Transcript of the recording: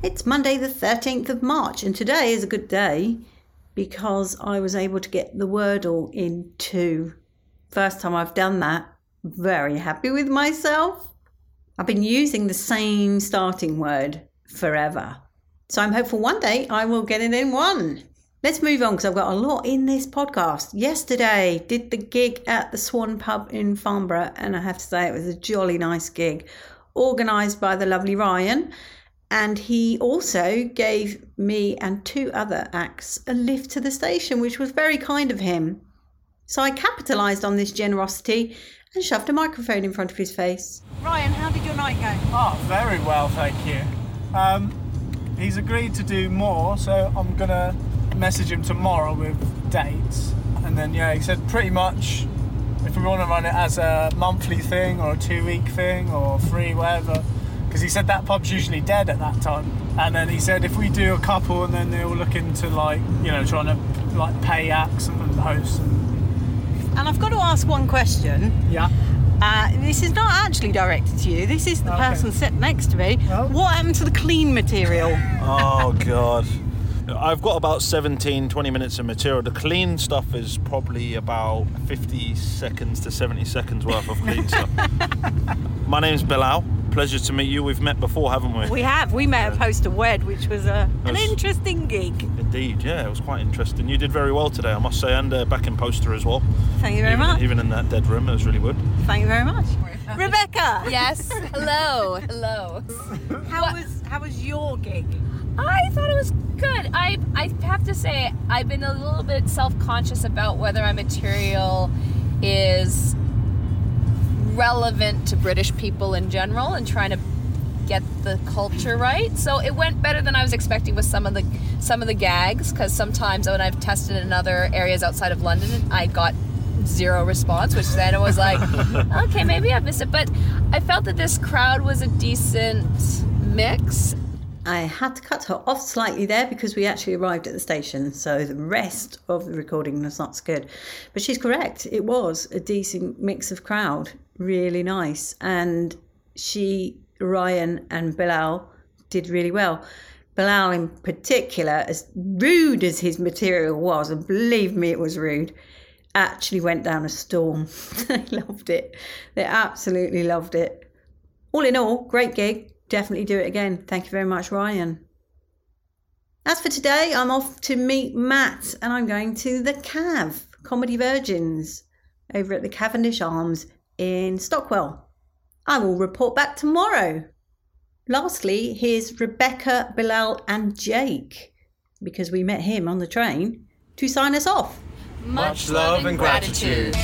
It's Monday, the 13th of March, and today is a good day because I was able to get the Wordle in two. First time I've done that. Very happy with myself. I've been using the same starting word forever. So I'm hopeful one day I will get it in one. Let's move on because I've got a lot in this podcast. Yesterday, did the gig at the Swan Pub in Farnborough, and I have to say it was a jolly nice gig, organised by the lovely Ryan. And he also gave me and two other acts a lift to the station, which was very kind of him. So I capitalised on this generosity and shoved a microphone in front of his face. Ryan, how did your night go? Oh, very well, thank you. Um, he's agreed to do more, so I'm gonna message him tomorrow with dates. And then, yeah, he said pretty much if we want to run it as a monthly thing or a two week thing or free, whatever. Because he said that pub's usually dead at that time. And then he said if we do a couple and then they'll look into like, you know, trying to like pay acts and hosts. And, And I've got to ask one question. yeah. Uh, this is not actually directed to you. This is the Okay. person sitting next to me. Oh. What happened to the clean material? Oh god. I've got about 17, 20 minutes of material. The clean stuff is probably about 50 seconds to 70 seconds worth of clean stuff. My name's Bilal. Pleasure to meet you. We've met before, haven't we? we have. We met at Poster Wed, which was a, an Yes. interesting gig. Indeed, yeah, it was quite interesting. You did very well today, I must say, and uh, back in poster as well. Thank you very even, much. Even in that dead room, it was really good. Thank you very much. Rebecca, Yes. Hello. Hello. how What? was how was your gig? I thought it was good. I I have to say I've been a little bit self-conscious about whether my material is relevant to British people in general and trying to get the culture right. So it went better than I was expecting with some of the some of the gags because sometimes when I've tested in other areas outside of London, I got zero response, which then I was like, okay, maybe I've missed it. But I felt that this crowd was a decent mix I had to cut her off slightly there because we actually arrived at the station, so the rest of the recording was not so good. But she's correct, it was a decent mix of crowd, really nice. And she, Ryan, and Bilal did really well. Bilal, in particular, as rude as his material was, and believe me, it was rude, actually went down a storm. they loved it. They absolutely loved it. All in all, great gig. Definitely do it again. Thank you very much, Ryan. As for today, I'm off to meet Matt and I'm going to the Cav, Comedy Virgins, over at the Cavendish Arms in Stockwell. I will report back tomorrow. Lastly, here's Rebecca, Bilal, and Jake, because we met him on the train, to sign us off. Much love and gratitude.